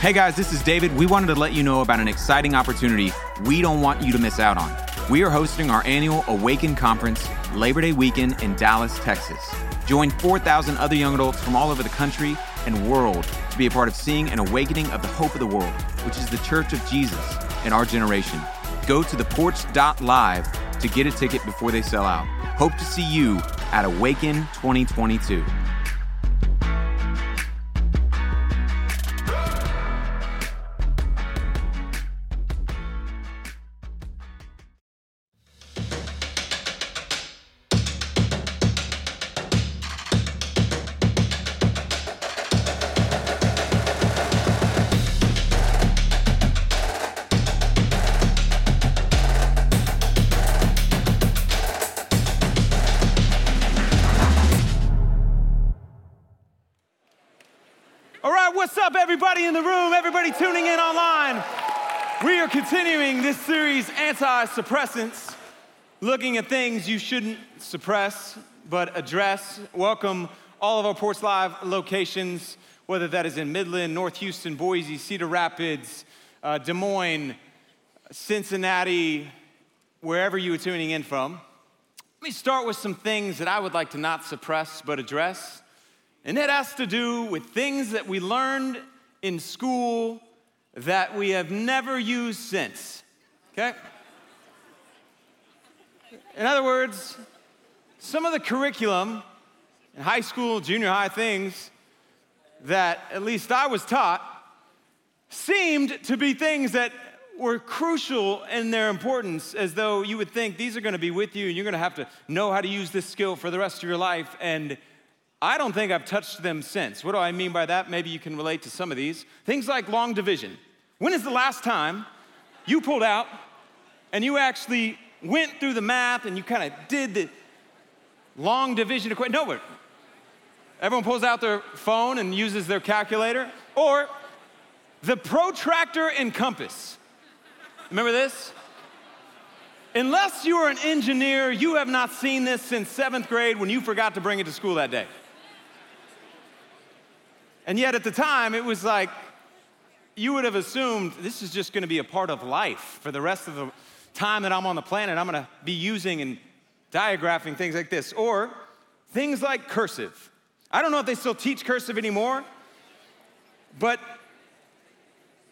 Hey guys, this is David. We wanted to let you know about an exciting opportunity we don't want you to miss out on. We are hosting our annual Awaken Conference Labor Day weekend in Dallas, Texas. Join 4,000 other young adults from all over the country and world to be a part of seeing an awakening of the hope of the world, which is the church of Jesus in our generation. Go to theporch.live to get a ticket before they sell out. Hope to see you at Awaken 2022. Continuing this series, Anti Suppressants, looking at things you shouldn't suppress but address. Welcome all of our Porch Live locations, whether that is in Midland, North Houston, Boise, Cedar Rapids, uh, Des Moines, Cincinnati, wherever you are tuning in from. Let me start with some things that I would like to not suppress but address. And it has to do with things that we learned in school that we have never used since. Okay? In other words, some of the curriculum in high school, junior high things that at least I was taught seemed to be things that were crucial in their importance, as though you would think these are gonna be with you and you're gonna have to know how to use this skill for the rest of your life. And I don't think I've touched them since. What do I mean by that? Maybe you can relate to some of these. Things like long division. When is the last time you pulled out and you actually went through the math and you kind of did the long division equation? No, but everyone pulls out their phone and uses their calculator. Or the protractor and compass. Remember this? Unless you are an engineer, you have not seen this since seventh grade when you forgot to bring it to school that day. And yet at the time, it was like you would have assumed this is just gonna be a part of life for the rest of the time that I'm on the planet. I'm gonna be using and diagraphing things like this, or things like cursive. I don't know if they still teach cursive anymore, but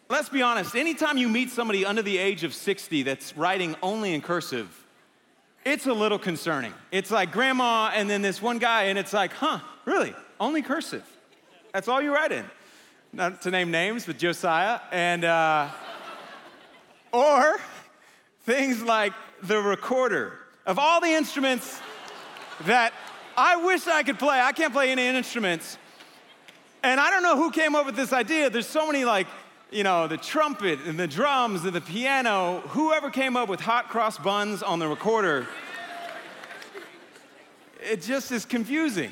let's be honest, anytime you meet somebody under the age of 60 that's writing only in cursive, it's a little concerning. It's like grandma and then this one guy, and it's like, huh, really? Only cursive? That's all you write in. Not to name names, but Josiah. And, uh, or things like the recorder. Of all the instruments that I wish I could play, I can't play any instruments. And I don't know who came up with this idea. There's so many, like, you know, the trumpet and the drums and the piano. Whoever came up with hot cross buns on the recorder, it just is confusing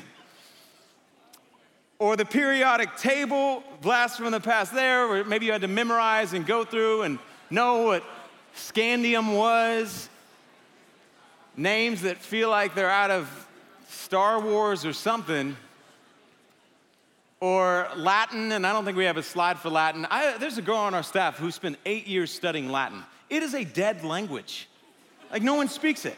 or the periodic table, blast from the past there, where maybe you had to memorize and go through and know what scandium was. Names that feel like they're out of Star Wars or something. Or Latin, and I don't think we have a slide for Latin. I, there's a girl on our staff who spent eight years studying Latin. It is a dead language. Like, no one speaks it.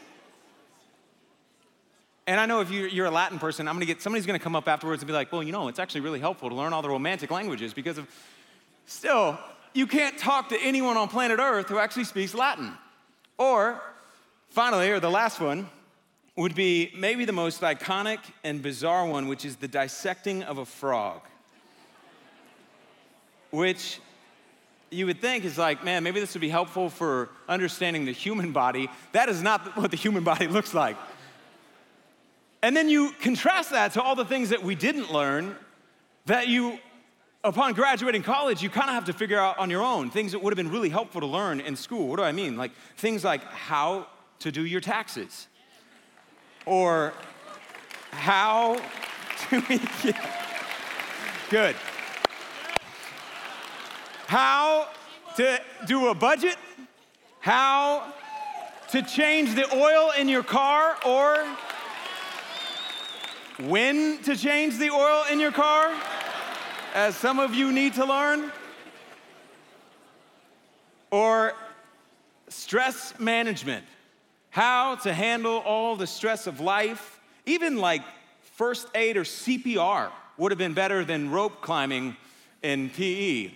And I know if you're, a Latin person, I'm gonna get somebody's gonna come up afterwards and be like, well, you know, it's actually really helpful to learn all the romantic languages because of still, you can't talk to anyone on planet Earth who actually speaks Latin. Or finally, or the last one, would be maybe the most iconic and bizarre one, which is the dissecting of a frog. Which you would think is like, man, maybe this would be helpful for understanding the human body. That is not what the human body looks like. And then you contrast that to all the things that we didn't learn that you, upon graduating college, you kind of have to figure out on your own. Things that would have been really helpful to learn in school. What do I mean? Like things like how to do your taxes, or how to good. How to do a budget, how to change the oil in your car, or when to change the oil in your car, as some of you need to learn. or stress management, how to handle all the stress of life, even like first aid or CPR would have been better than rope climbing in PE,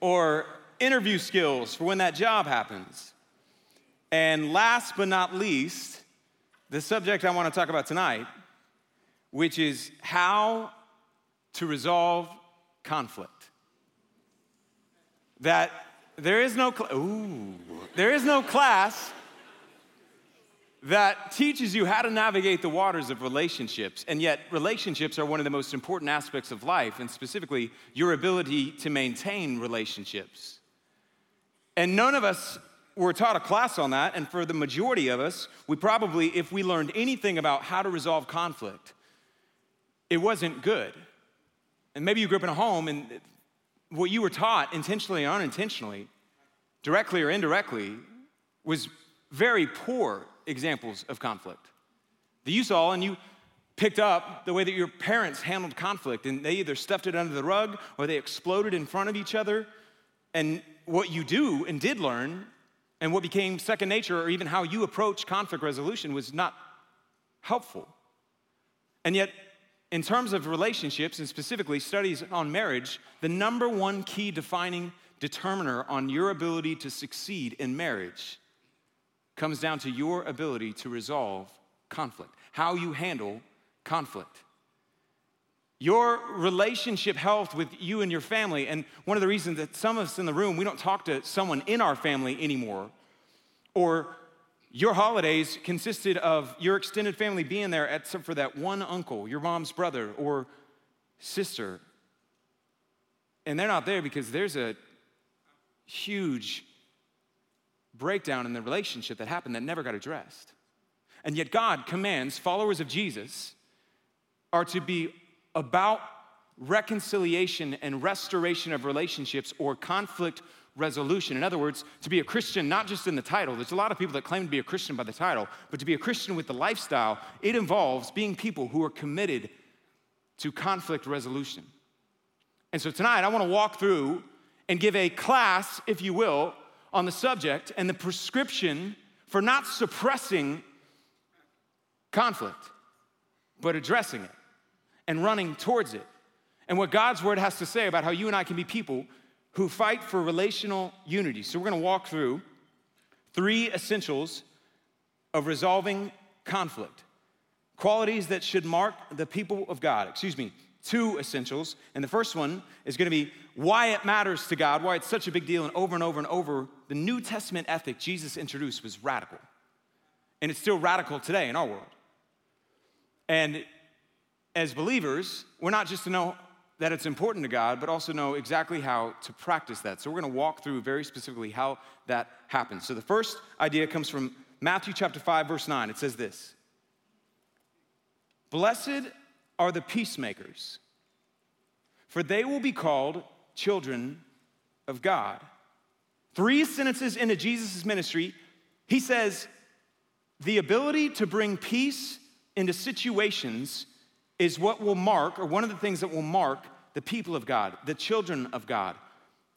or interview skills for when that job happens. And last but not least, the subject I want to talk about tonight, which is how to resolve conflict. That there is no cl- ooh, there is no class that teaches you how to navigate the waters of relationships. And yet, relationships are one of the most important aspects of life, and specifically, your ability to maintain relationships. And none of us were taught a class on that, and for the majority of us, we probably, if we learned anything about how to resolve conflict, it wasn't good. And maybe you grew up in a home and what you were taught, intentionally or unintentionally, directly or indirectly, was very poor examples of conflict that you saw and you picked up the way that your parents handled conflict and they either stuffed it under the rug or they exploded in front of each other. And what you do and did learn and what became second nature or even how you approach conflict resolution was not helpful. And yet, in terms of relationships and specifically studies on marriage, the number one key defining determiner on your ability to succeed in marriage comes down to your ability to resolve conflict, how you handle conflict. Your relationship health with you and your family, and one of the reasons that some of us in the room, we don't talk to someone in our family anymore, or your holidays consisted of your extended family being there except for that one uncle, your mom's brother or sister. And they're not there because there's a huge breakdown in the relationship that happened that never got addressed. And yet, God commands followers of Jesus are to be about reconciliation and restoration of relationships or conflict resolution. In other words, to be a Christian, not just in the title, there's a lot of people that claim to be a Christian by the title, but to be a Christian with the lifestyle, it involves being people who are committed to conflict resolution. And so tonight, I want to walk through and give a class, if you will, on the subject and the prescription for not suppressing conflict, but addressing it and running towards it. And what God's word has to say about how you and I can be people who fight for relational unity. So we're gonna walk through three essentials of resolving conflict. Qualities that should mark the people of God. Excuse me, two essentials. And the first one is to be why it matters to God, why it's such a big deal. And over and over and over, the New Testament ethic Jesus introduced was radical. And it's still radical today in our world. And as believers, we're not just to know that it's important to God, but also know exactly how to practice that. So we're going to walk through very specifically how that happens. So the first idea comes from Matthew chapter 5 verse 9. It says this. Blessed are the peacemakers, for they will be called children of God. Three sentences into Jesus' ministry, he says, the ability to bring peace into situations is what will mark, or one of the things that will mark the people of God, the children of God.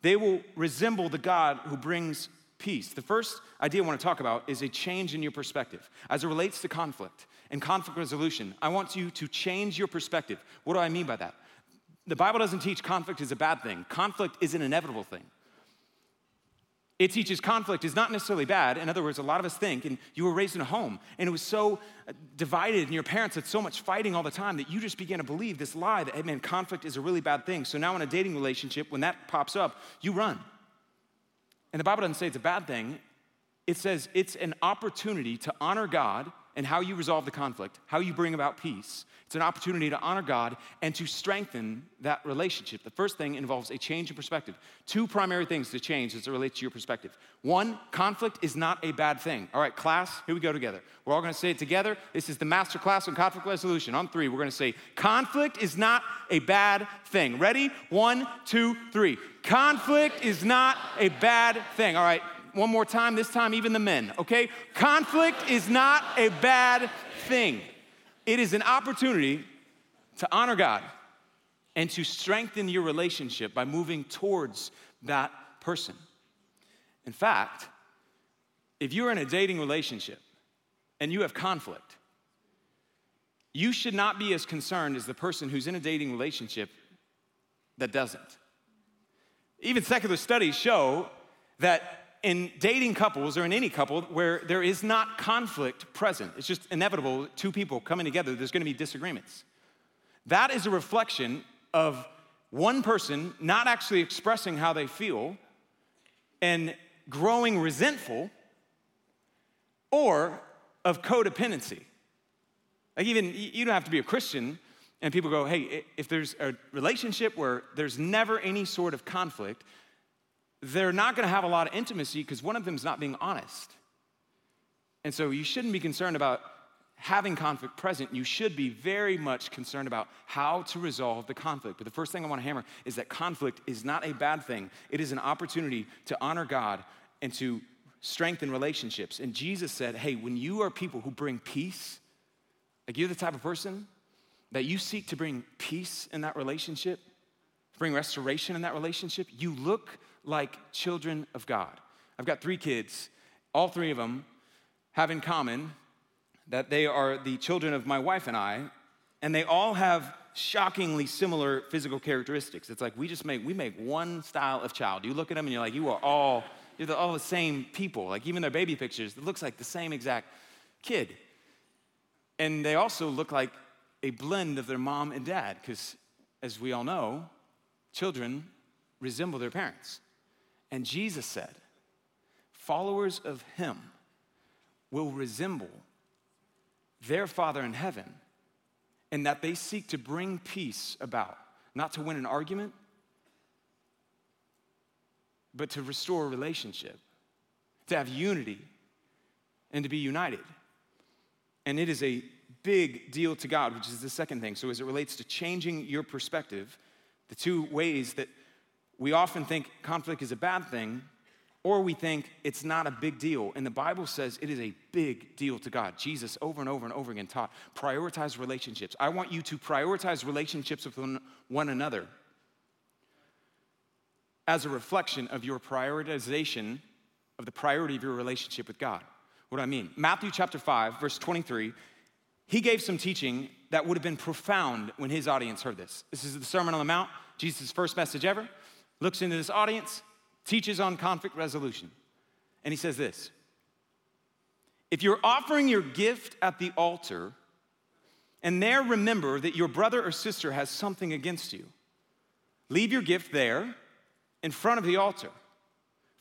They will resemble the God who brings peace. The first idea I want to talk about is a change in your perspective as it relates to conflict and conflict resolution, I want you to change your perspective. What do I mean by that? The Bible doesn't teach conflict is a bad thing, conflict is an inevitable thing. It teaches conflict is not necessarily bad. In other words, a lot of us think, and you were raised in a home, and it was so uh, divided, and your parents had so much fighting all the time that you just began to believe this lie that, hey man, conflict is a really bad thing. So now in a dating relationship, when that pops up, you run. And the Bible doesn't say it's a bad thing, it says it's an opportunity to honor God and how you resolve the conflict, how you bring about peace. It's an opportunity to honor God and to strengthen that relationship. The first thing involves a change in perspective. Two primary things to change as it relates to your perspective. One, conflict is not a bad thing. All right, class, here we go together. We're all gonna say it together. This is the master class on conflict resolution. On three, we're gonna say, conflict is not a bad thing. Ready? One, two, three. Conflict is not a bad thing. All right, one more time, this time, even the men, okay? Conflict is not a bad thing, it is an opportunity to honor God and to strengthen your relationship by moving towards that person. In fact, if you're in a dating relationship and you have conflict, you should not be as concerned as the person who's in a dating relationship that doesn't. Even secular studies show that in dating couples or in any couple where there is not conflict present, it's just inevitable, two people coming together, there's gonna be disagreements. That is a reflection of one person not actually expressing how they feel and growing resentful or of codependency. Like, even you don't have to be a Christian, and people go, hey, if there's a relationship where there's never any sort of conflict, they're not gonna have a lot of intimacy because one of them's not being honest. And so you shouldn't be concerned about having conflict present, you should be very much concerned about how to resolve the conflict. But the first thing I want to hammer is that conflict is not a bad thing, it is an opportunity to honor God and to strengthen relationships. And Jesus said, hey, when you are people who bring peace, like you're the type of person that you seek to bring peace in that relationship, bring restoration in that relationship, you look like children of God. I've got three kids, all three of them have in common that they are the children of my wife and I, and they all have shockingly similar physical characteristics. It's like we just make we make one style of child. You look at them and you're like, you are all you're all the same people. Like even their baby pictures, it looks like the same exact kid. And they also look like a blend of their mom and dad, because as we all know, children resemble their parents. And Jesus said, followers of him will resemble their Father in heaven and that they seek to bring peace about, not to win an argument, but to restore a relationship, to have unity, and to be united. And it is a big deal to God, which is the second thing. So, as it relates to changing your perspective, the two ways that we often think conflict is a bad thing or we think it's not a big deal. And the Bible says it is a big deal to God. Jesus, over and over and over again, taught prioritize relationships. I want you to prioritize relationships with one another as a reflection of your prioritization of the priority of your relationship with God. What do I mean? Matthew chapter 5, verse 23, he gave some teaching that would have been profound when his audience heard this. This is the Sermon on the Mount, Jesus' first message ever. Looks into this audience, teaches on conflict resolution. And he says this If you're offering your gift at the altar, and there remember that your brother or sister has something against you, leave your gift there in front of the altar.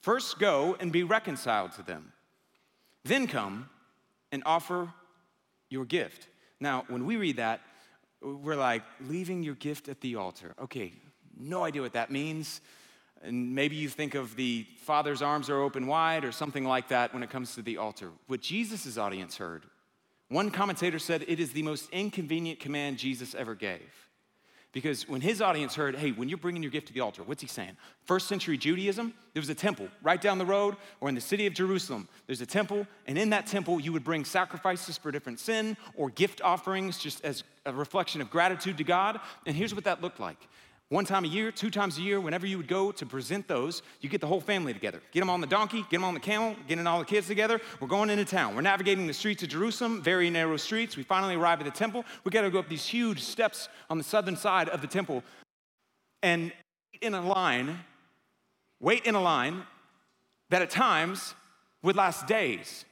First go and be reconciled to them. Then come and offer your gift. Now, when we read that, we're like, leaving your gift at the altar. Okay, no idea what that means. And maybe you think of the Father's arms are open wide or something like that when it comes to the altar. What Jesus' audience heard, one commentator said it is the most inconvenient command Jesus ever gave. Because when his audience heard, hey, when you're bringing your gift to the altar, what's he saying? First century Judaism, there was a temple right down the road, or in the city of Jerusalem, there's a temple, and in that temple, you would bring sacrifices for different sin or gift offerings just as a reflection of gratitude to God. And here's what that looked like one time a year, two times a year, whenever you would go to present those, you get the whole family together. Get them on the donkey, get them on the camel, getting all the kids together. We're going into town. We're navigating the streets of Jerusalem, very narrow streets. We finally arrive at the temple. We got to go up these huge steps on the southern side of the temple and wait in a line, wait in a line that at times would last days,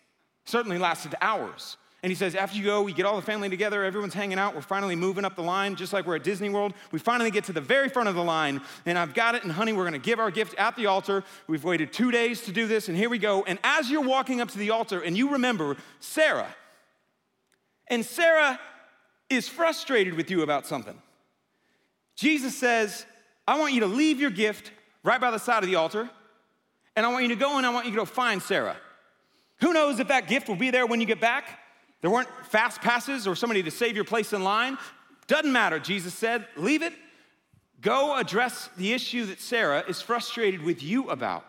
certainly lasted hours. And he says, after you go, we get all the family together, everyone's hanging out, we're finally moving up the line, just like we're at Disney World. We finally get to the very front of the line, and I've got it, and honey, we're gonna give our gift at the altar. We've waited two days to do this, and here we go. And as you're walking up to the altar, and you remember Sarah, and Sarah is frustrated with you about something. Jesus says, I want you to leave your gift right by the side of the altar, and I want you to go and I want you to go find Sarah. Who knows if that gift will be there when you get back? There weren't fast passes or somebody to save your place in line. Doesn't matter, Jesus said, leave it. Go address the issue that Sarah is frustrated with you about.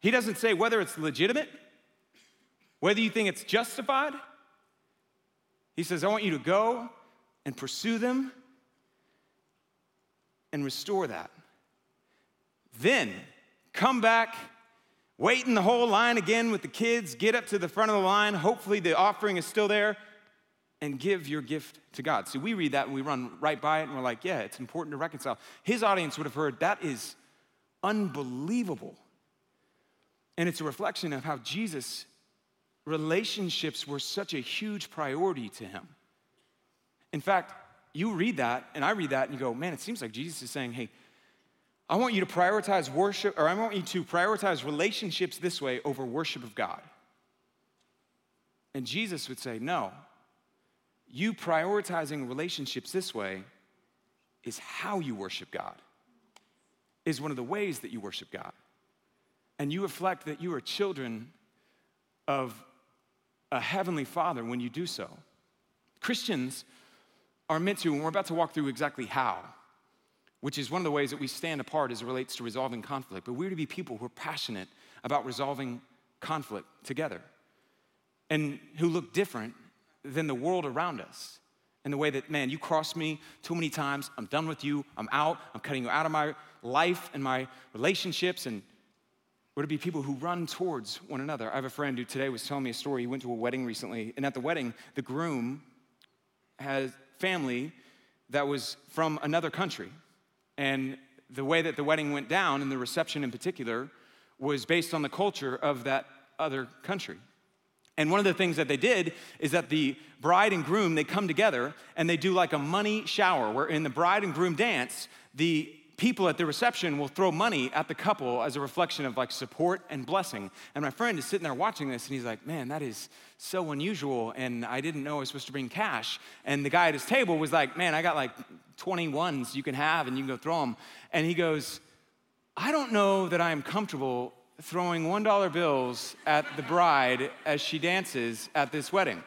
He doesn't say whether it's legitimate, whether you think it's justified. He says, I want you to go and pursue them and restore that. Then come back wait in the whole line again with the kids, get up to the front of the line. Hopefully, the offering is still there, and give your gift to God. See, we read that and we run right by it and we're like, yeah, it's important to reconcile. His audience would have heard that is unbelievable. And it's a reflection of how Jesus' relationships were such a huge priority to him. In fact, you read that and I read that and you go, man, it seems like Jesus is saying, hey, I want you to prioritize worship, or I want you to prioritize relationships this way over worship of God. And Jesus would say, no, you prioritizing relationships this way is how you worship God, is one of the ways that you worship God. And you reflect that you are children of a heavenly Father when you do so. Christians are meant to, and we're about to walk through exactly how which is one of the ways that we stand apart as it relates to resolving conflict. But we're to be people who are passionate about resolving conflict together and who look different than the world around us. In the way that, man, you crossed me too many times, I'm done with you, I'm out, I'm cutting you out of my life and my relationships, and we're to be people who run towards one another. I have a friend who today was telling me a story. He went to a wedding recently, and at the wedding, the groom had family that was from another country. And the way that the wedding went down, and the reception in particular, was based on the culture of that other country. And one of the things that they did is that the bride and groom, they come together and they do like a money shower, where in the bride and groom dance, the people at the reception will throw money at the couple as a reflection of like support and blessing. And my friend is sitting there watching this and he's like, man, that is so unusual. And I didn't know I was supposed to bring cash. And the guy at his table was like, man, I got like 21s you can have and you can go throw them. And he goes, I don't know that I am comfortable throwing $1 bills at the bride as she dances at this wedding.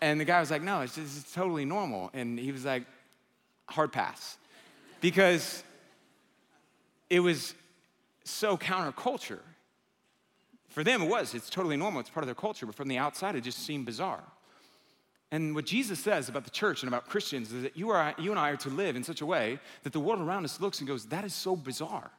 And the guy was like, no, it's, just, it's totally normal. And he was like, hard pass because it was so counterculture. For them, it was. It's totally normal. It's part of their culture. But from the outside, it just seemed bizarre. And what Jesus says about the church and about Christians is that you, are, you and I are to live in such a way that the world around us looks and goes, that is so bizarre.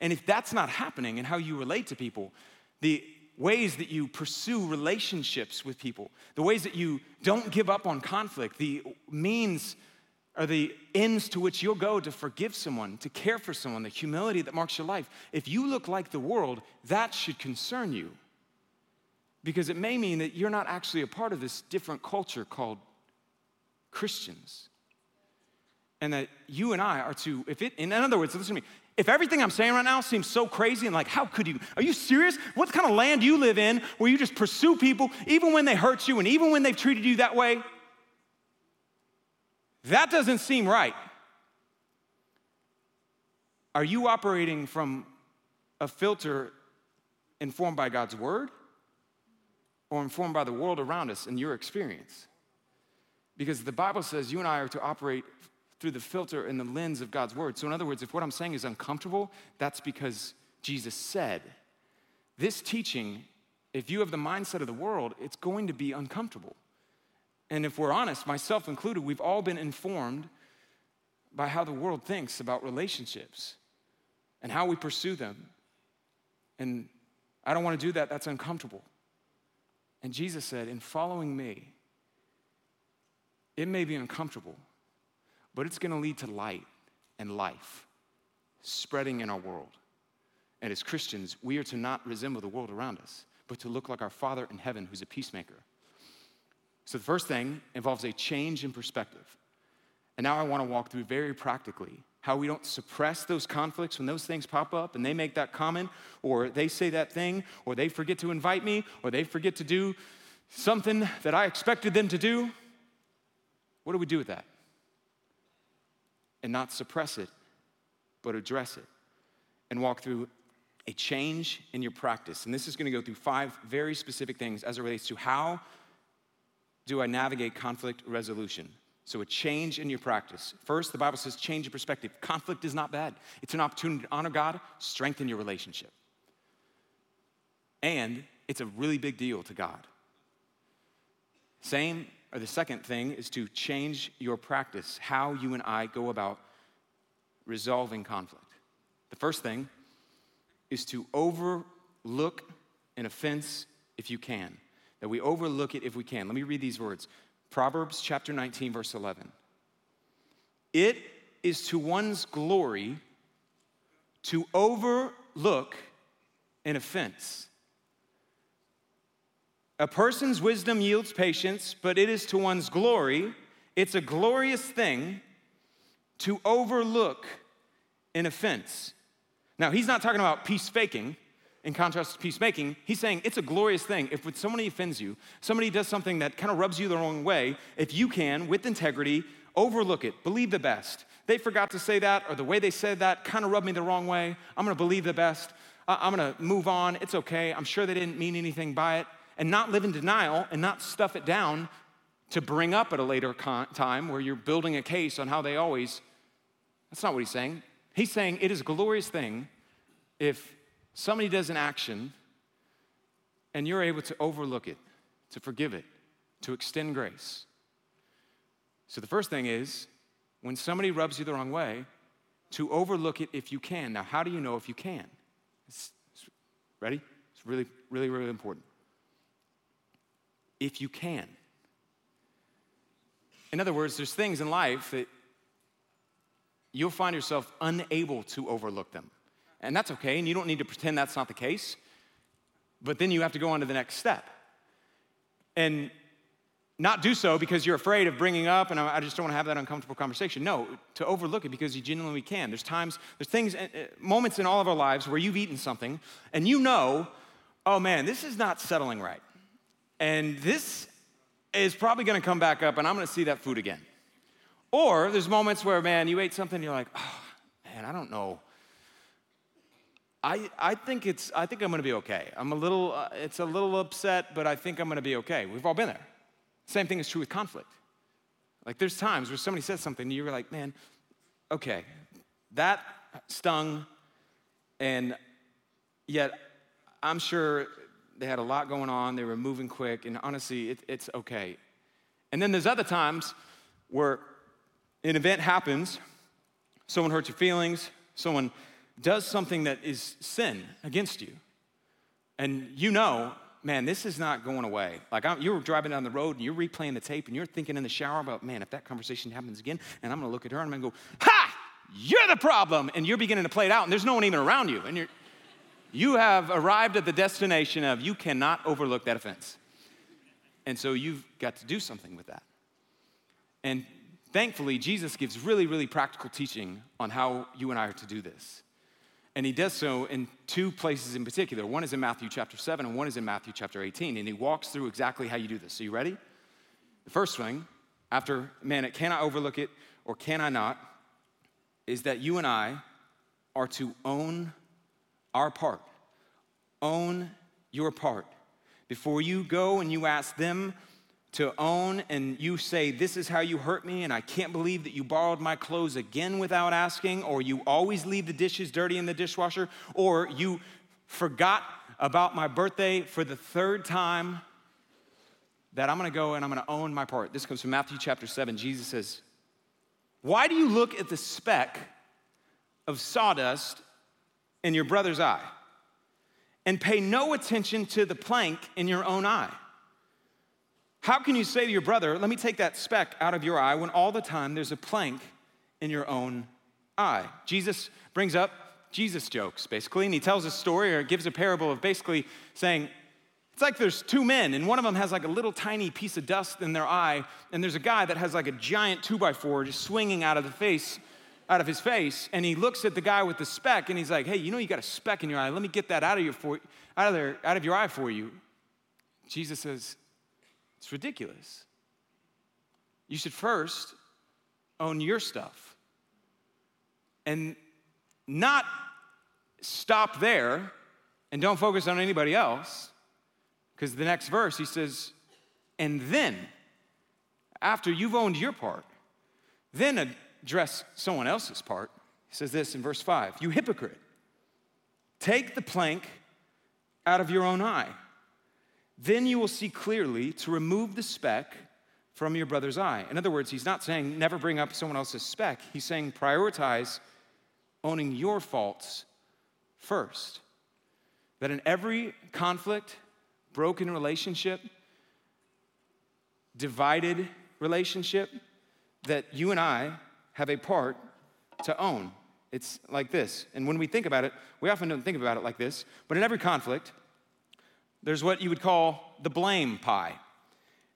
And if that's not happening in how you relate to people, the ways that you pursue relationships with people, the ways that you don't give up on conflict, the means are the ends to which you'll go to forgive someone, to care for someone, the humility that marks your life. If you look like the world, that should concern you. Because it may mean that you're not actually a part of this different culture called Christians. And that you and I are to, if it, in other words, listen to me, if everything I'm saying right now seems so crazy and like, how could you? Are you serious? What kind of land do you live in where you just pursue people even when they hurt you and even when they've treated you that way? That doesn't seem right. Are you operating from a filter informed by God's word or informed by the world around us and your experience? Because the Bible says you and I are to operate through the filter and the lens of God's word. So, in other words, if what I'm saying is uncomfortable, that's because Jesus said. This teaching, if you have the mindset of the world, it's going to be uncomfortable. And if we're honest, myself included, we've all been informed by how the world thinks about relationships and how we pursue them. And I don't want to do that, that's uncomfortable. And Jesus said, In following me, it may be uncomfortable, but it's going to lead to light and life spreading in our world. And as Christians, we are to not resemble the world around us, but to look like our Father in heaven who's a peacemaker. So the first thing involves a change in perspective. And now I want to walk through very practically how we don't suppress those conflicts when those things pop up and they make that comment, or they say that thing, or they forget to invite me, or they forget to do something that I expected them to do. What do we do with that? And not suppress it, but address it and walk through a change in your practice. And this is going to go through five very specific things as it relates to how do I navigate conflict resolution? So, a change in your practice. First, the Bible says change your perspective. Conflict is not bad, it's an opportunity to honor God, strengthen your relationship. And it's a really big deal to God. Same, or the second thing is to change your practice, how you and I go about resolving conflict. The first thing is to overlook an offense if you can. That we overlook it if we can. Let me read these words Proverbs chapter 19, verse 11. It is to one's glory to overlook an offense. A person's wisdom yields patience, but it is to one's glory, it's a glorious thing to overlook an offense. Now, he's not talking about peace faking in contrast to peacemaking. He's saying it's a glorious thing if when somebody offends you, somebody does something that kind of rubs you the wrong way, if you can, with integrity, overlook it, believe the best. They forgot to say that, or the way they said that kind of rubbed me the wrong way. I'm gonna believe the best. I'm gonna move on. It's okay. I'm sure they didn't mean anything by it. And not live in denial and not stuff it down to bring up at a later time where you're building a case on how they always. That's not what he's saying. He's saying it is a glorious thing if somebody does an action and you're able to overlook it, to forgive it, to extend grace. So the first thing is when somebody rubs you the wrong way, to overlook it if you can. Now, how do you know if you can? It's, it's, ready? It's really, really, really important. If you can. In other words, there's things in life that you'll find yourself unable to overlook them. And that's okay, and you don't need to pretend that's not the case. But then you have to go on to the next step. And not do so because you're afraid of bringing up and I just don't want to have that uncomfortable conversation. No, to overlook it because you genuinely can. There's times, there's things, uh, uh, moments in all of our lives where you've eaten something and you know, oh man, this is not settling right. And this is probably going to come back up and I'm going to see that food again. Or there's moments where, man, you ate something and you're like, oh, man, I don't know. I, I think it's I think I'm going to be okay. I'm a little uh, it's a little upset, but I think I'm going to be okay. We've all been there. Same thing is true with conflict. Like there's times where somebody says something and you're like, man, okay, that stung, and yet I'm sure they had a lot going on, they were moving quick, and honestly, it, it's okay. And then there's other times where an event happens, someone hurts your feelings, someone does something that is sin against you, and you know man, this is not going away. Like I'm, you're driving down the road and you're replaying the tape and you're thinking in the shower about, man, if that conversation happens again, and I'm gonna look at her and I'm gonna go, ha, you're the problem. And you're beginning to play it out and there's no one even around you. And you're, you have arrived at the destination of you cannot overlook that offense. And so you've got to do something with that. And thankfully, Jesus gives really, really practical teaching on how you and I are to do this. And he does so in two places in particular. One is in Matthew chapter 7, and one is in Matthew chapter 18. And he walks through exactly how you do this. Are you ready? The first thing, after, man, can I overlook it or can I not, is that you and I are to own our part. Own your part. Before you go and you ask them to own and you say, This is how you hurt me, and I can't believe that you borrowed my clothes again without asking, or you always leave the dishes dirty in the dishwasher, or you forgot about my birthday for the third time, that I'm gonna go and I'm gonna own my part. This comes from Matthew chapter 7. Jesus says, Why do you look at the speck of sawdust in your brother's eye and pay no attention to the plank in your own eye? How can you say to your brother, Let me take that speck out of your eye, when all the time there's a plank in your own eye? Jesus brings up Jesus jokes, basically, and he tells a story or gives a parable of basically saying, it's like there's two men, and one of them has like a little tiny piece of dust in their eye, and there's a guy that has like a giant two by four just swinging out of the face, out of his face, and he looks at the guy with the speck, and he's like, "Hey, you know you got a speck in your eye. Let me get that out of your for, out of there, out of your eye for you." Jesus says, it's ridiculous. You should first own your stuff and not stop there and don't focus on anybody else. Because the next verse, he says, and then, after you've owned your part, then address someone else's part. He says this in verse 5 You hypocrite, take the plank out of your own eye then you will see clearly to remove the speck from your brother's eye. In other words, he's not saying never bring up someone else's speck. He's saying prioritize owning your faults first. that in every conflict, broken relationship, divided relationship, that you and I have a part to own. It's like this. And when we think about it, we often don't think about it like this, but in every conflict, there's what you would call the blame pie.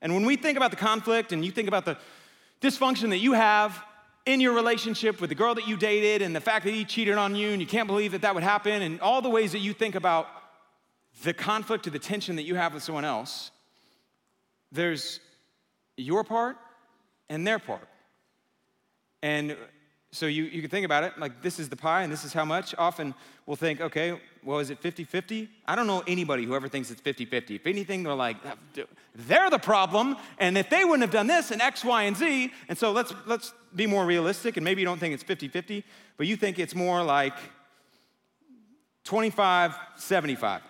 And when we think about the conflict and you think about the dysfunction that you have in your relationship with the girl that you dated and the fact that he cheated on you and you can't believe that that would happen and all the ways that you think about the conflict or the tension that you have with someone else, there's your part and their part. And so you, you can think about it like this is the pie and this is how much. Often we'll think, okay, well, is it 50 50? I don't know anybody who ever thinks it's 50 50. If anything, they're like, they're the problem, and if they wouldn't have done this and X, Y, and Z, and so let's, let's be more realistic, and maybe you don't think it's 50 50, but you think it's more like 25 75.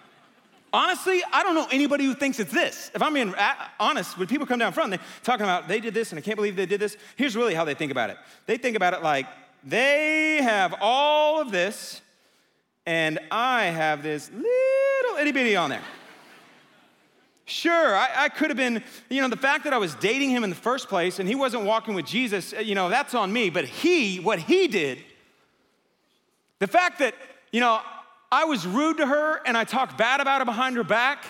Honestly, I don't know anybody who thinks it's this. If I'm being honest, when people come down front, they're talking about they did this and I can't believe they did this. Here's really how they think about it. They think about it like they have all of this, and I have this little itty bitty on there. Sure, I, I, could have been, you know, the fact that I was dating him in the first place and he wasn't walking with Jesus, uh, you know, that's on me. But he, what he did, the fact that, you know, I was rude to her and I talked bad about her behind her back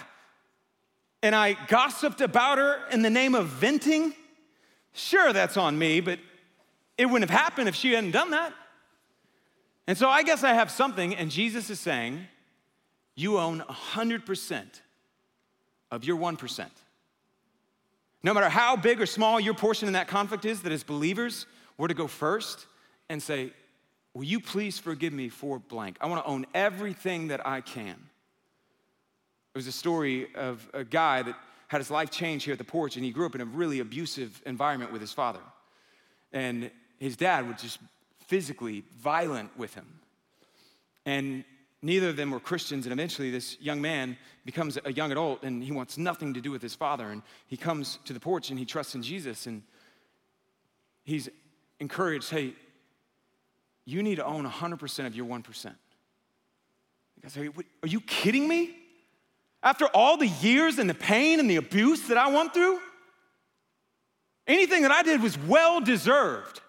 and I gossiped about her in the name of venting. Sure, that's on me, but it wouldn't have happened if she hadn't done that. And so I guess I have something, and Jesus is saying, You own 100% of your 1%. No matter how big or small your portion in that conflict is, that as believers, we're to go first and say, Will you please forgive me for blank? I want to own everything that I can. It was a story of a guy that had his life changed here at the porch, and he grew up in a really abusive environment with his father. And his dad was just physically violent with him. And neither of them were Christians, and eventually this young man becomes a young adult and he wants nothing to do with his father. And he comes to the porch and he trusts in Jesus and he's encouraged hey, you need to own 100% of your 1%. I say, are you kidding me? After all the years and the pain and the abuse that I went through, anything that I did was well deserved.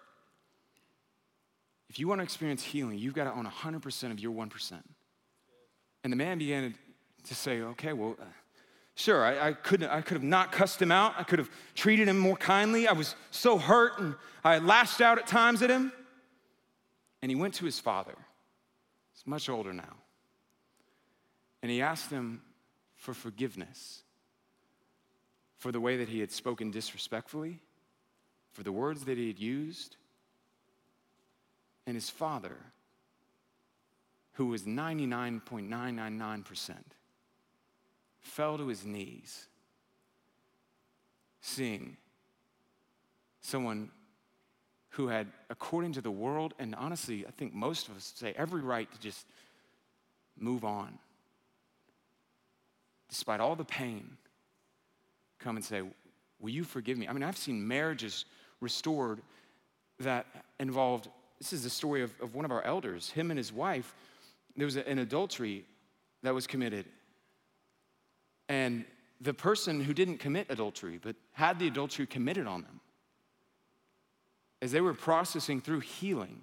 If you want to experience healing, you've got to own 100% of your 1%. And the man began to say, okay, well, uh, sure, I, I, couldn't, I could have not cussed him out. I could have treated him more kindly. I was so hurt and I lashed out at times at him. And he went to his father. He's much older now. And he asked him for forgiveness for the way that he had spoken disrespectfully, for the words that he had used. And his father, who was 99.999%, fell to his knees, seeing someone who had, according to the world, and honestly, I think most of us say every right to just move on. Despite all the pain, come and say, Will you forgive me? I mean, I've seen marriages restored that involved this is the story of, of one of our elders, him and his wife. There was an adultery that was committed. And the person who didn't commit adultery, but had the adultery committed on them, as they were processing through healing,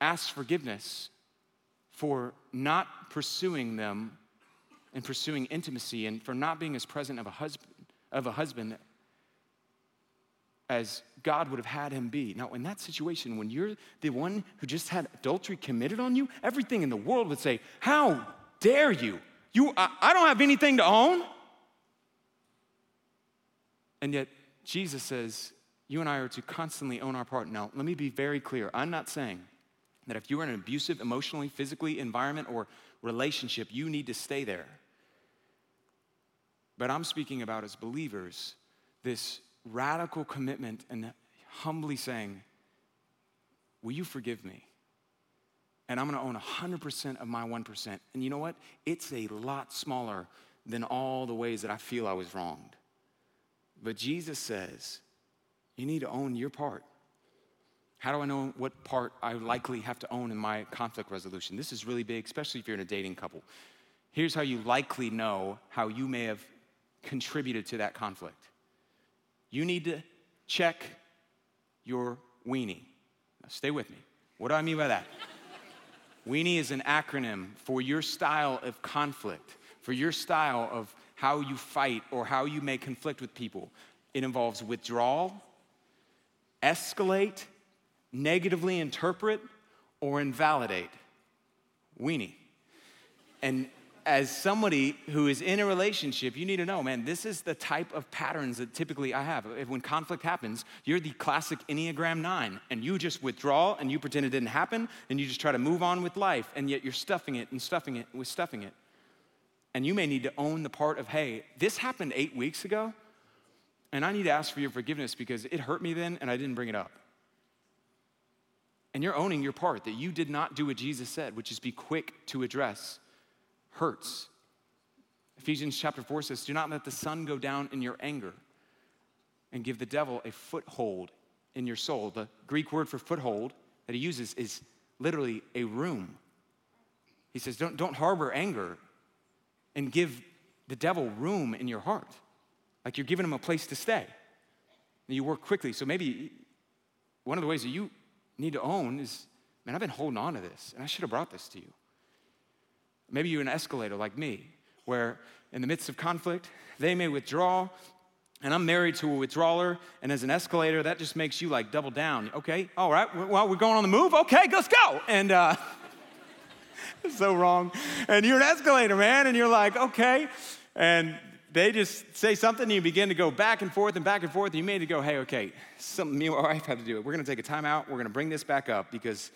asked forgiveness for not pursuing them and pursuing intimacy and for not being as present of a husband of a husband as God would have had him be. Now, in that situation, when you're the one who just had adultery committed on you, everything in the world would say, How dare you? you I, I don't have anything to own. And yet, Jesus says, you and I are to constantly own our part. Now, let me be very clear. I'm not saying that if you're in an abusive, emotionally, physically environment or relationship, you need to stay there. But I'm speaking about as believers this radical commitment and humbly saying, Will you forgive me? And I'm gonna own 100% of my 1%. And you know what? It's a lot smaller than all the ways that I feel I was wronged. But Jesus says, you need to own your part. How do I know what part I likely have to own in my conflict resolution? This is really big, especially if you're in a dating couple. Here's how you likely know how you may have contributed to that conflict. You need to check your weenie. Now, stay with me. What do I mean by that? weenie is an acronym for your style of conflict, for your style of how you fight or how you may conflict with people. It involves withdrawal, escalate, negatively interpret, or invalidate. Weenie. And as somebody who is in a relationship, you need to know, man, this is the type of patterns that typically I have. If when conflict happens, you're the classic Enneagram 9, and you just withdraw and you pretend it didn't happen, and you just try to move on with life, and yet you're stuffing it and stuffing it with stuffing it. And you may need to own the part of, hey, this happened eight weeks ago, and I need to ask for your forgiveness because it hurt me then and I didn't bring it up. And you're owning your part that you did not do what Jesus said, which is be quick to address hurts. Ephesians chapter 4 says, Do not let the sun go down in your anger and give the devil a foothold in your soul. The Greek word for foothold that he uses is literally a room. He says, Don't, don't harbor anger and give the devil room in your heart. Like you're giving them a place to stay. And you work quickly. So maybe one of the ways that you need to own is man, I've been holding on to this, and I should have brought this to you. Maybe you're an escalator like me, where in the midst of conflict, they may withdraw, and I'm married to a withdrawer, and as an escalator, that just makes you like double down. Okay, all right, well, we're going on the move. Okay, let's go. And uh, so wrong. And you're an escalator, man, and you're like, okay. And they just say something, and you begin to go back and forth and back and forth. And you made to go, hey, okay, something me and my wife have to do it. We're gonna take a timeout. We're gonna bring this back up because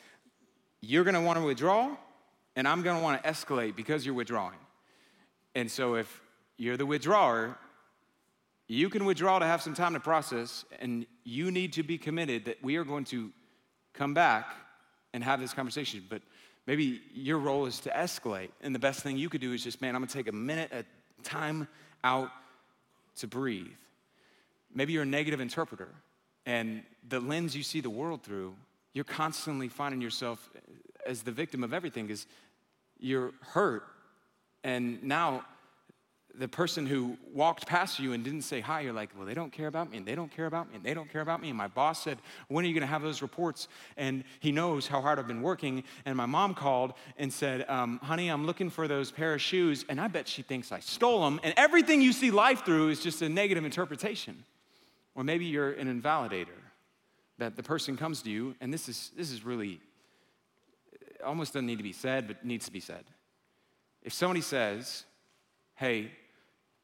you're gonna wanna withdraw, and I'm gonna wanna escalate because you're withdrawing. And so if you're the withdrawer, you can withdraw to have some time to process, and you need to be committed that we are going to come back and have this conversation. But maybe your role is to escalate, and the best thing you could do is just, man, I'm gonna take a minute at time out to breathe. Maybe you're a negative interpreter, and the lens you see the world through, you're constantly finding yourself as the victim of everything because you're hurt. And now the person who walked past you and didn't say hi, you're like, well, they don't care about me, and they don't care about me, and they don't care about me. And my boss said, when are you gonna have those reports? And he knows how hard I've been working. And my mom called and said, um, honey, I'm looking for those pair of shoes, and I bet she thinks I stole them. And everything you see life through is just a negative interpretation. Or maybe you're an invalidator, that the person comes to you, and this is, this is really, almost doesn't need to be said, but needs to be said. If somebody says, hey,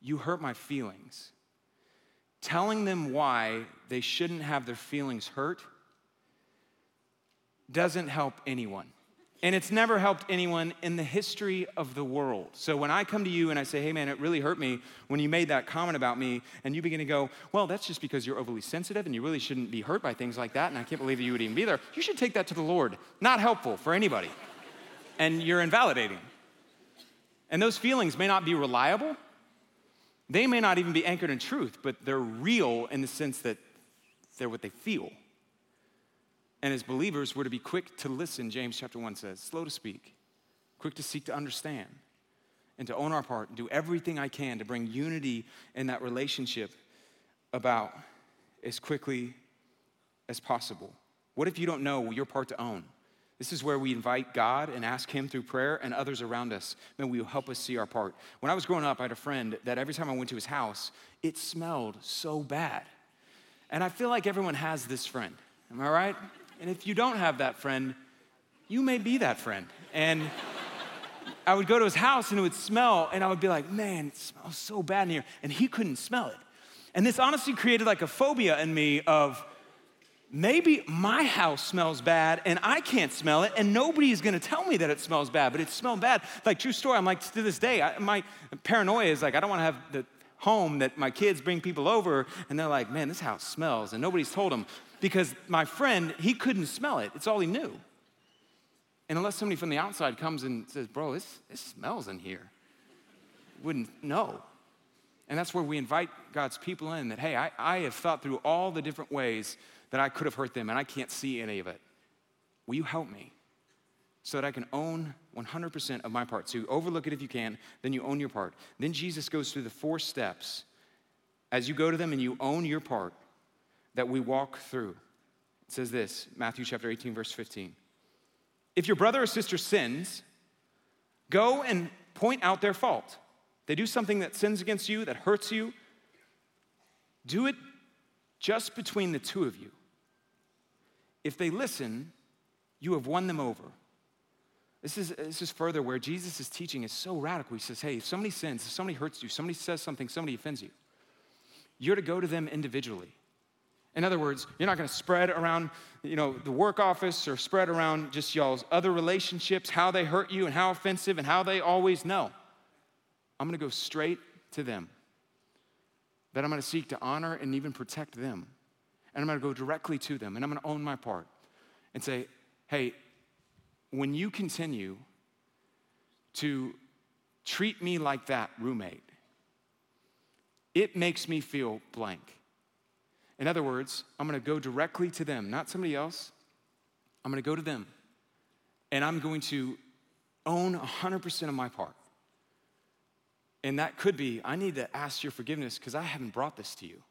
you hurt my feelings. Telling them why they shouldn't have their feelings hurt doesn't help anyone. And it's never helped anyone in the history of the world. So when I come to you and I say, hey man, it really hurt me when you made that comment about me, and you begin to go, well, that's just because you're overly sensitive and you really shouldn't be hurt by things like that, and I can't believe you would even be there. You should take that to the Lord. Not helpful for anybody. and you're invalidating. And those feelings may not be reliable, they may not even be anchored in truth, but they're real in the sense that they're what they feel. And as believers, we're to be quick to listen, James chapter 1 says, slow to speak, quick to seek to understand, and to own our part and do everything I can to bring unity in that relationship about as quickly as possible. What if you don't know your part to own? This is where we invite God and ask Him through prayer and others around us. We will help us see our part. When I was growing up, I had a friend that every time I went to his house, it smelled so bad. And I feel like everyone has this friend. Am I right? And if you don't have that friend, you may be that friend. And I would go to his house and it would smell, and I would be like, man, it smells so bad in here. And he couldn't smell it. And this honestly created like a phobia in me of, maybe my house smells bad and I can't smell it, and nobody is gonna tell me that it smells bad, but it smelled bad. Like, true story, I'm like, to this day, I, my paranoia is like, I don't wanna have the home that my kids bring people over and they're like, man, this house smells, and nobody's told them because my friend, he couldn't smell it. It's all he knew. And unless somebody from the outside comes and says, bro, this, this smells in here, wouldn't know. And that's where we invite God's people in that, hey, I, I have thought through all the different ways that I could have hurt them and I can't see any of it. Will you help me so that I can own 100% of my part? So you overlook it if you can, then you own your part. Then Jesus goes through the four steps as you go to them and you own your part that we walk through. It says this Matthew chapter 18, verse 15. If your brother or sister sins, go and point out their fault. They do something that sins against you, that hurts you. Do it just between the two of you. If they listen, you have won them over. This is, this is further where Jesus' is teaching is so radical. He says, hey, if somebody sins, if somebody hurts you, somebody says something, somebody offends you, you're to go to them individually. In other words, you're not going to spread around, you know, the work office or spread around just y'all's other relationships, how they hurt you and how offensive and how they always know. I'm going to go straight to them. That I'm going to seek to honor and even protect them. And I'm to go directly to them and I'm to own my part and say, hey, when you continue to treat me like that roommate, it makes me feel blank. In other words, I'm gonna go directly to them, not somebody else. I'm gonna go to them and I'm going to own 100% of my part. And that could be I need to ask your forgiveness because I haven't brought this to you.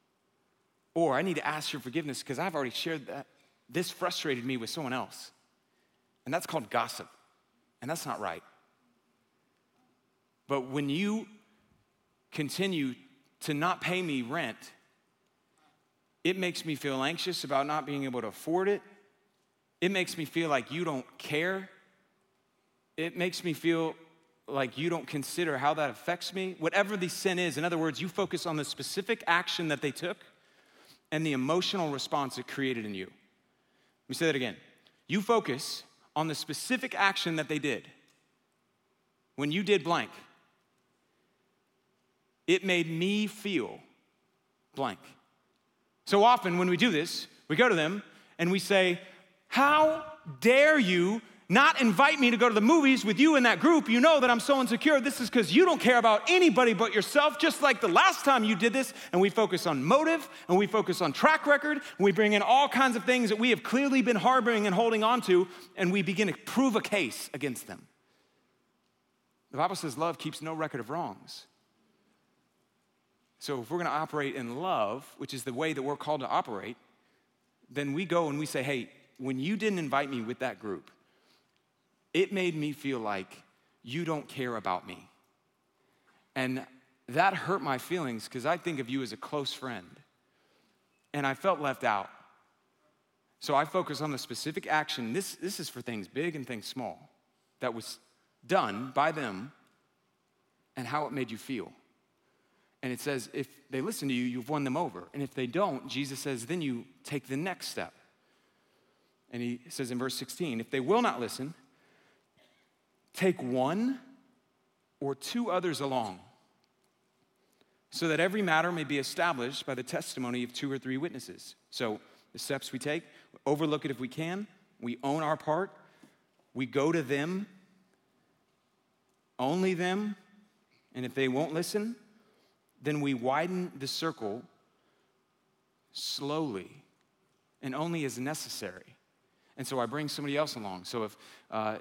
Or I need to ask your forgiveness because I've already shared that. This frustrated me with someone else. And that's called gossip. And that's not right. But when you continue to not pay me rent, it makes me feel anxious about not being able to afford it. It makes me feel like you don't care. It makes me feel like you don't consider how that affects me. Whatever the sin is, in other words, you focus on the specific action that they took and the emotional response it created in you. Let me say that again. You focus on the specific action that they did. When you did blank, it made me feel blank. So often when we do this, we go to them and we say, How dare you not invite me to go to the movies with you in that group? You know that I'm so insecure. This is because you don't care about anybody but yourself, just like the last time you did this. And we focus on motive and we focus on track record and we bring in all kinds of things that we have clearly been harboring and holding on to, and we begin to prove a case against them. The Bible says love keeps no record of wrongs. So if we're going to operate in love, which is the way that we're called to operate, then we go and we say, hey, when you didn't invite me with that group, it made me feel like you don't care about me. And that hurt my feelings because I think of you as a close friend. And I felt left out. So I focus on the specific action. This, this is for things big and things small that was done by them and how it made you feel. And it says, if they listen to you, you've won them over. And if they don't, Jesus says, then you take the next step. And he says in verse 16, if they will not listen, take one or two others along, so that every matter may be established by the testimony of two or three witnesses. So the steps we take, overlook it if we can, we own our part, we go to them, only them, and if they won't listen, then we widen the circle slowly and only as necessary. And so I bring somebody else along. So if uh,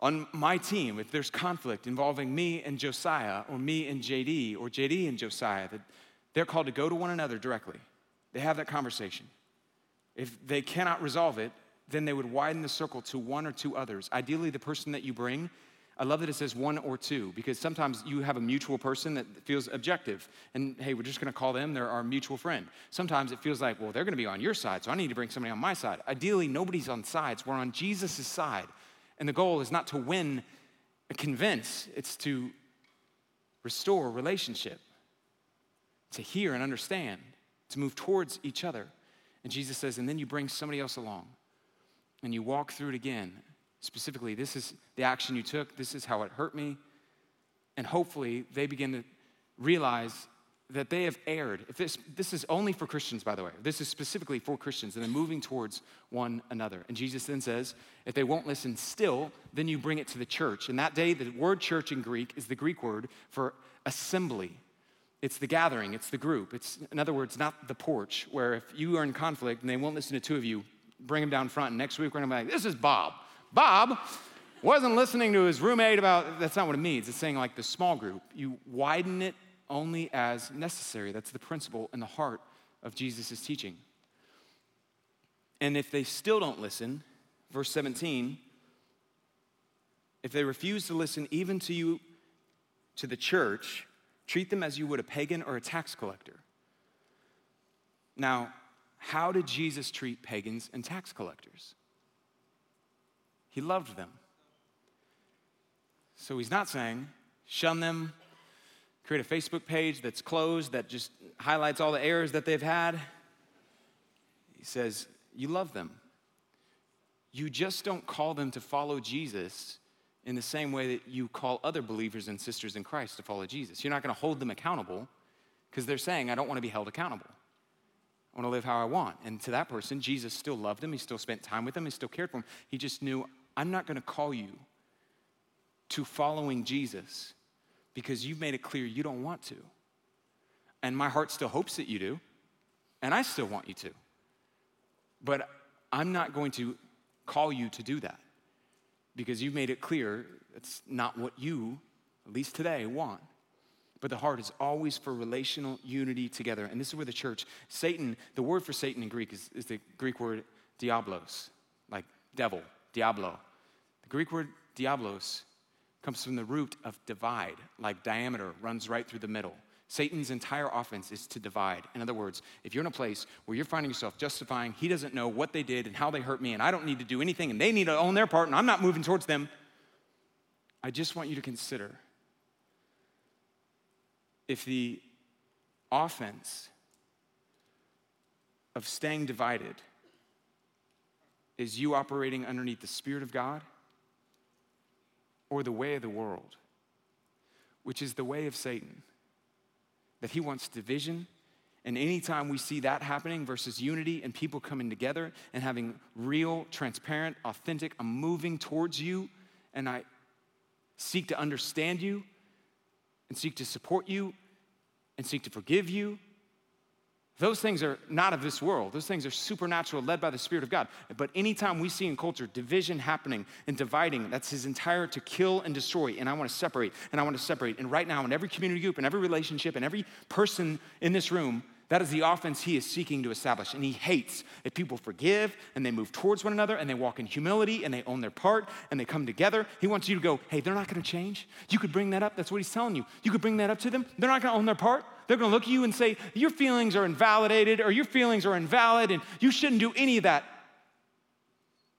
on my team, if there's conflict involving me and Josiah, or me and JD, or JD and Josiah, that they're called to go to one another directly. They have that conversation. If they cannot resolve it, then they would widen the circle to one or two others. Ideally, the person that you bring I love that it says one or two because sometimes you have a mutual person that feels objective. And hey, we're just going to call them, they're our mutual friend. Sometimes it feels like, well, they're going to be on your side, so I need to bring somebody on my side. Ideally, nobody's on sides. We're on Jesus' side. And the goal is not to win and convince, it's to restore relationship, to hear and understand, to move towards each other. And Jesus says, and then you bring somebody else along and you walk through it again specifically, this is the action you took, this is how it hurt me. And hopefully, they begin to realize that they have erred. If this, this is only for Christians, by the way, this is specifically for Christians, and they're moving towards one another. And Jesus then says, if they won't listen still, then you bring it to the church. And that day, the word church in Greek is the Greek word for assembly. It's the gathering, it's the group. It's, in other words, not the porch, where if you are in conflict and they won't listen to two of you, bring them down front. And next week we're gonna be like, this is Bob. Bob wasn't listening to his roommate about, that's not what it means. It's saying like the small group. You widen it only as necessary. That's the principle and the heart of Jesus' teaching. And if they still don't listen, verse 17, if they refuse to listen even to you, to the church, treat them as you would a pagan or a tax collector. Now, how did Jesus treat pagans and tax collectors? He loved them. So he's not saying shun them, create a Facebook page that's closed that just highlights all the errors that they've had. He says, You love them. You just don't call them to follow Jesus in the same way that you call other believers and sisters in Christ to follow Jesus. You're not going to hold them accountable because they're saying, I don't want to be held accountable. I want to live how I want. And to that person, Jesus still loved him. He still spent time with him. He still cared for him. He just knew, I'm not going to call you to following Jesus because you've made it clear you don't want to. And my heart still hopes that you do. And I still want you to. But I'm not going to call you to do that because you've made it clear it's not what you, at least today, want. But the heart is always for relational unity together. And this is where the church, Satan, the word for Satan in Greek is, is the Greek word diablos, like devil, diablo. The Greek word diablos comes from the root of divide, like diameter runs right through the middle. Satan's entire offense is to divide. In other words, if you're in a place where you're finding yourself justifying, he doesn't know what they did and how they hurt me, and I don't need to do anything, and they need to own their part, and I'm not moving towards them, I just want you to consider if the offense of staying divided is you operating underneath the Spirit of God or the way of the world, which is the way of Satan that he wants division. And anytime we see that happening versus unity and people coming together and having real, transparent, authentic, I'm moving towards you and I seek to understand you and seek to support you and seek to forgive you those things are not of this world. Those things are supernatural, led by the Spirit of God. But anytime we see in culture division happening and dividing, that's his entire to kill and destroy. And I want to separate, and I want to separate. And right now, in every community group, in every relationship, and every person in this room, that is the offense he is seeking to establish. And he hates if people forgive and they move towards one another and they walk in humility and they own their part and they come together. He wants you to go, hey, they're not gonna change. You could bring that up. That's what he's telling you. You could bring that up to them. They're not gonna own their part. They're gonna look at you and say, your feelings are invalidated or your feelings are invalid and you shouldn't do any of that.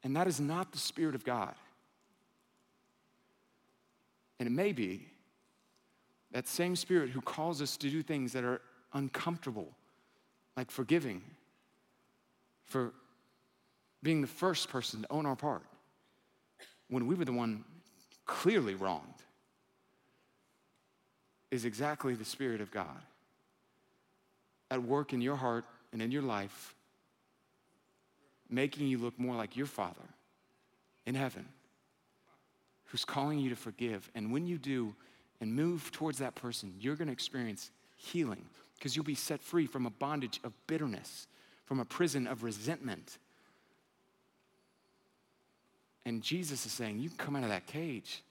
And that is not the Spirit of God. And it may be that same Spirit who calls us to do things that are uncomfortable like forgiving, for being the first person to own our part when we were the one clearly wronged, is exactly the Spirit of God at work in your heart and in your life, making you look more like your Father in heaven, who's calling you to forgive. And when you do and move towards that person, you're going to experience healing because you'll be set free from a bondage of bitterness, from a prison of resentment. And Jesus is saying, You can come out of that cage.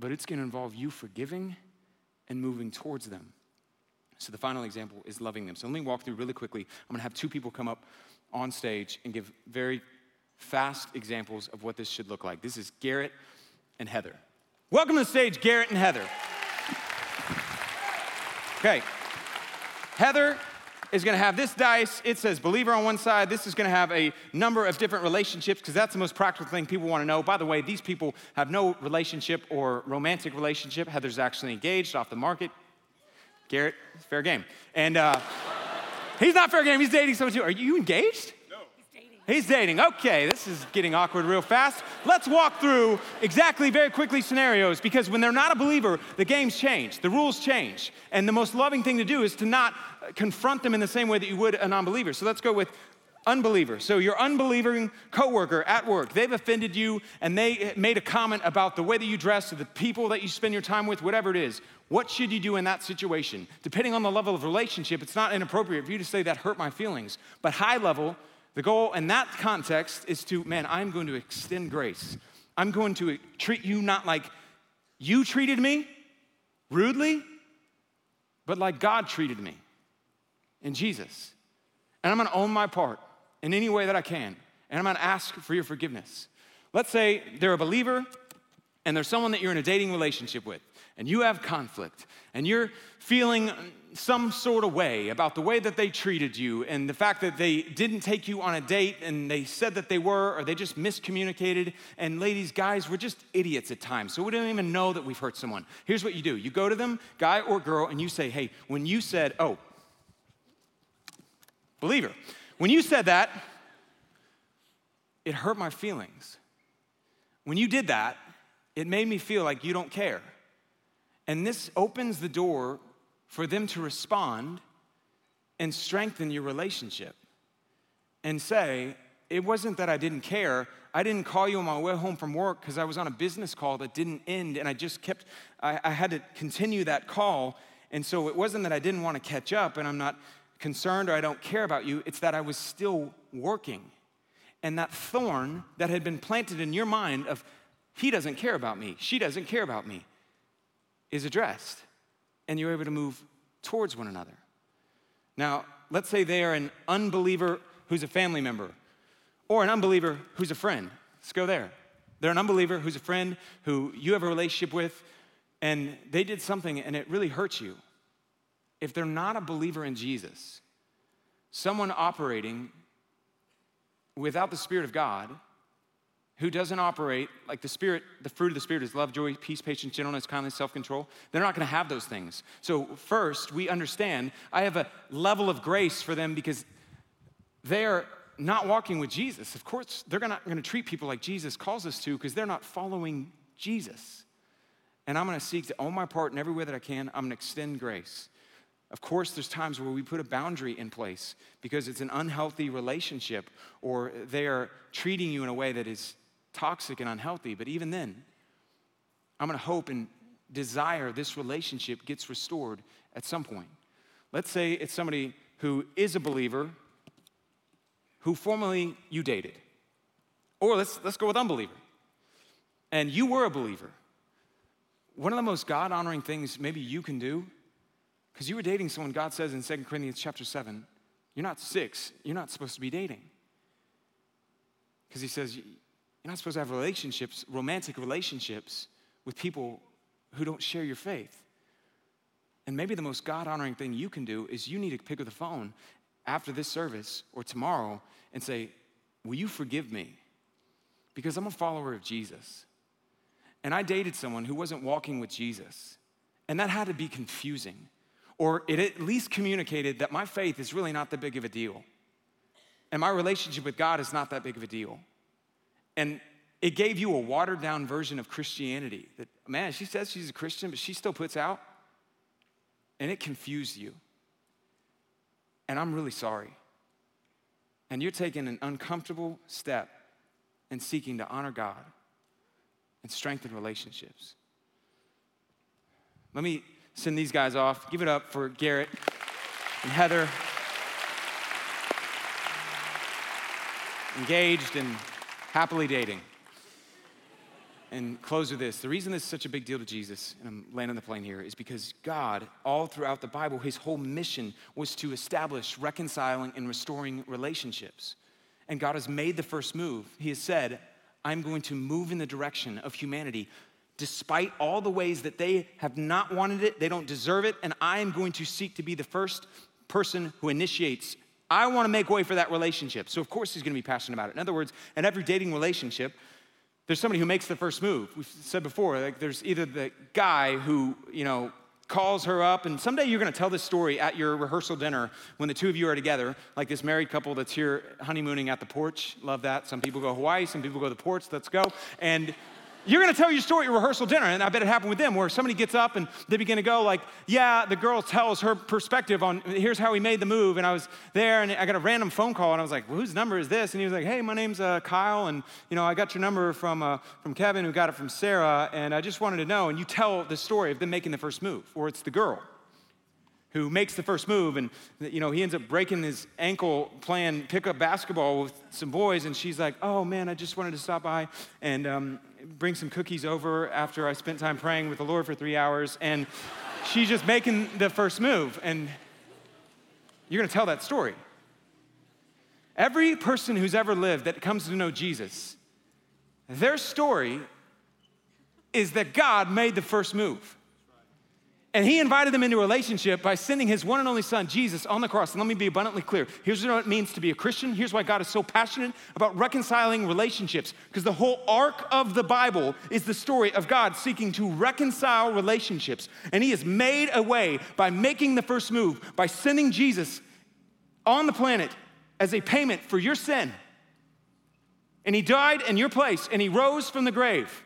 But it's going to involve you forgiving and moving towards them. So the final example is loving them. So let me walk through really quickly. I'm going to have two people come up on stage and give very fast examples of what this should look like. This is Garrett and Heather. Welcome to the stage, Garrett and Heather. Okay. Heather is going to have this dice. It says believer on one side. This is going to have a number of different relationships because that's the most practical thing people want to know. By the way, these people have no relationship or romantic relationship. Heather's actually engaged off the market. Garrett, fair game. And uh, he's not fair game. He's dating someone too. Are you engaged? He's dating. Okay, this is getting awkward real fast. Let's walk through exactly very quickly scenarios because when they're not a believer, the games change, the rules change. And the most loving thing to do is to not uh, confront them in the same way that you would a non believer. So let's go with unbeliever. So your unbelieving coworker at work, they've offended you and they uh, made a comment about the way that you dress or the people that you spend your time with, whatever it is. What should you do in that situation? Depending on the level of relationship, it's not inappropriate for you to say that hurt my feelings. But high level, the goal in that context is to, man, I'm going to extend grace. I'm going to treat you not like you treated me rudely, but like God treated me in Jesus. And I'm gonna own my part in any way that I can. And I'm gonna ask for your forgiveness. Let's say they're a believer and there's someone that you're in a dating relationship with and you have conflict and you're feeling some sort of way about the way that they treated you and the fact that they didn't take you on a date and they said that they were or they just miscommunicated and ladies guys we're just idiots at times so we don't even know that we've hurt someone. Here's what you do. You go to them guy or girl and you say hey when you said oh believer when you said that it hurt my feelings. When you did that it made me feel like you don't care. And this opens the door for them to respond and strengthen your relationship and say, It wasn't that I didn't care. I didn't call you on my way home from work because I was on a business call that didn't end, and I just kept, I, I had to continue that call. And so it wasn't that I didn't want to catch up and I'm not concerned or I don't care about you, it's that I was still working. And that thorn that had been planted in your mind of, he doesn't care about me, she doesn't care about me, is addressed, and you're able to move towards one another. Now, let's say they are an unbeliever who's a family member, or an unbeliever who's a friend. Let's go there. They're an unbeliever who's a friend who you have a relationship with, and they did something and it really hurts you. If they're not a believer in Jesus, someone operating without the Spirit of God who doesn't operate like the spirit the fruit of the spirit is love joy peace patience gentleness kindness self-control. They're not going to have those things. So first we understand i have a level of grace for them because they're not walking with jesus. Of course they're not going to treat people like jesus calls us to because they're not following jesus. And i'm going to seek to own my part in every way that i can. I'm going to extend grace. Of course, there's times where we put a boundary in place because it's an unhealthy relationship or they are treating you in a way that is toxic and unhealthy. But even then, I'm gonna hope and desire this relationship gets restored at some point. Let's say it's somebody who is a believer who formerly you dated. Or let's, let's go with unbeliever. And you were a believer. One of the most God honoring things maybe you can do, because you were dating someone God says in 2 Corinthians chapter 7, you're not six, you're not supposed to be dating. Because he says, you're not supposed to have relationships, romantic relationships, with people who don't share your faith. And maybe the most God honoring thing you can do is you need to pick up the phone after this service or tomorrow and say, Will you forgive me? Because I'm a follower of Jesus. And I dated someone who wasn't walking with Jesus. And that had to be confusing. Or it at least communicated that my faith is really not that big of a deal. And my relationship with God is not that big of a deal. And it gave you a watered down version of Christianity that, man, she says she's a Christian, but she still puts out. And it confused you. And I'm really sorry. And you're taking an uncomfortable step in seeking to honor God and strengthen relationships. Let me send these guys off. Give it up for Garrett and Heather. Engaged and happily dating. And close with this. The reason this is such a big deal to Jesus, and I'm landing on the plane here, is because God, all throughout the Bible, his whole mission was to establish reconciling and restoring relationships. And God has made the first move. He has said, I'm going to move in the direction of humanity despite all the ways that they have not wanted it, they don't deserve it, and I am going to seek to be the first person who initiates I want to make way for that relationship. So, of course, he's going to be passionate about it. In other words, in every dating relationship, there's somebody who makes the first move. We've said before, like there's either the guy who, you know, calls her up, and someday you're going to tell this story at your rehearsal dinner when the two of you are together, like this married couple that's here honeymooning at the porch. Love that. Some people go Hawaii, some people go to the porch. Let's go. And You're gonna tell your story at rehearsal dinner, and I bet it happened with them where somebody gets up and they begin to go, like, yeah, the girl tells her perspective on here's how he made the move. And I was there and I got a random phone call and I was like, well, whose number is this? And he was like, hey, my name's uh, Kyle, and you know, I got your number from, uh, from Kevin, who got it from Sarah, and I just wanted to know. And you tell the story of them making the first move, or it's the girl who makes the first move and you know he ends up breaking his ankle playing pickup basketball with some boys and she's like oh man i just wanted to stop by and um, bring some cookies over after i spent time praying with the lord for three hours and she's just making the first move. And you're to tell that story. Every person who's ever lived that comes to know jesus their story is that god made the first move and he invited them into a relationship by sending his one and only son, Jesus, on the cross. And let me be abundantly clear. Here's what it means to be a Christian. Here's why God is so passionate about reconciling relationships. Because the whole arc of the Bible is the story of God seeking to reconcile relationships. And he has made a way by making the first move, by sending Jesus on the planet as a payment for your sin. And he died in your place and he rose from the grave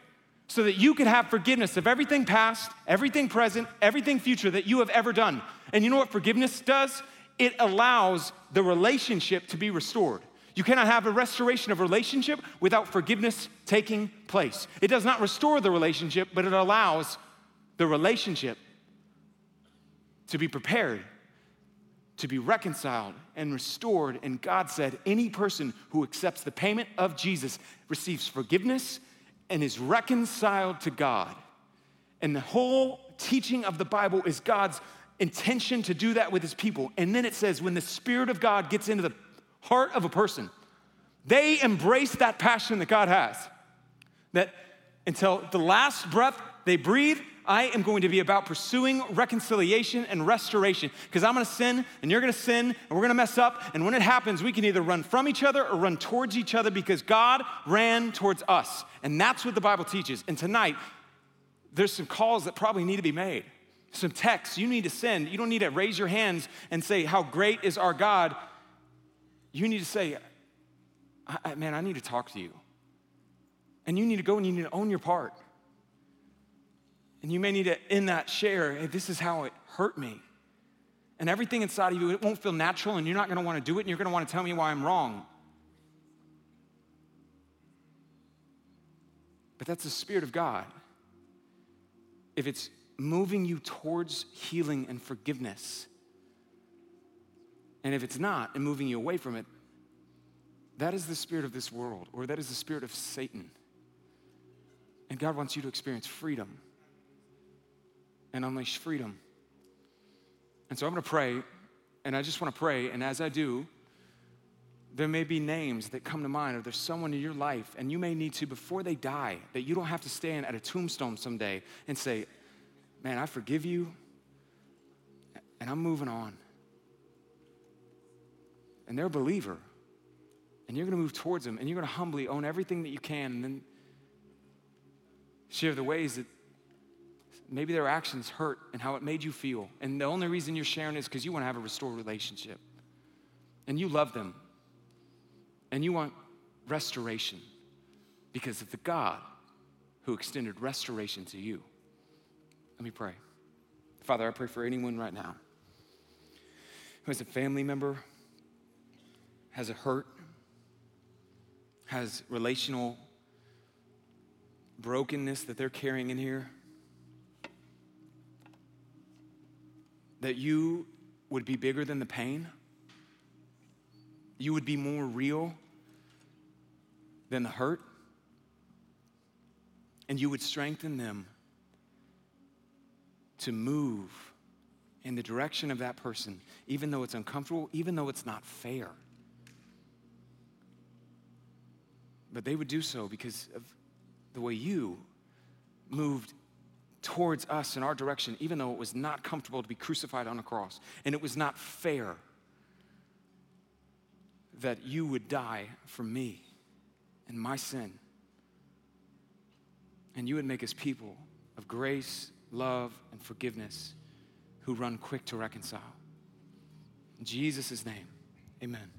so that you could have forgiveness of everything past, everything present, everything future that you have ever done. And you know what forgiveness does? It allows the relationship to be restored. You cannot have a restoration of relationship without forgiveness taking place. It does not restore the relationship, but it allows the relationship to be prepared, to be reconciled and restored. And God said, any person who accepts the payment of Jesus receives forgiveness and is reconciled to God. And the whole teaching of the Bible is God's intention to do that with his people. And then it says, when the Spirit of God gets into the heart of a person, they embrace that passion that God has. That until the last breath they breathe, I am going to be about pursuing reconciliation and restoration because I'm going to sin and you're going to sin and we're going to mess up. And when it happens, we can either run from each other or run towards each other because God ran towards us. And that's what the Bible teaches. And tonight, there's some calls that probably need to be made, some texts you need to send. You don't need to raise your hands and say, How great is our God? You need to say, Man, I need to talk to you. And you need to go and you need to own your part. And you may need to, in that, share, hey, this is how it hurt me. And everything inside of you, it won't feel natural, and you're not gonna wanna do it, and you're gonna wanna tell me why I'm wrong. But that's the Spirit of God. If it's moving you towards healing and forgiveness, and if it's not and moving you away from it, that is the spirit of this world, or that is the spirit of Satan. And God wants you to experience freedom and unleash freedom. And so I'm gonna pray, and I just wanna pray, and as I do, there may be names that come to mind, or there's someone in your life, and you may need to, before they die, that you don't have to stand at a tombstone someday and say, Man, I forgive you, and I'm moving on. And they're a believer, and you're gonna move towards them, and you're gonna humbly own everything that you can, and then share the ways that maybe their actions hurt and how it made you feel. And the only reason you're sharing is because you want to have a restored relationship. And you love them. And you want restoration because of the God who extended restoration to you. Let me pray. Father, I pray for anyone right now who has a family member, has a hurt, has relational brokenness that they're carrying in here. That you would be bigger than the pain, you would be more real than the hurt, and you would strengthen them to move in the direction of that person, even though it's uncomfortable, even though it's not fair. But they would do so because of the way you moved towards us in our direction, even though it was not comfortable to be crucified on a cross. And it was not fair that you would die for me and my sin. And you would make us people of grace, love, and forgiveness who run quick to reconcile. In Jesus' name, amen.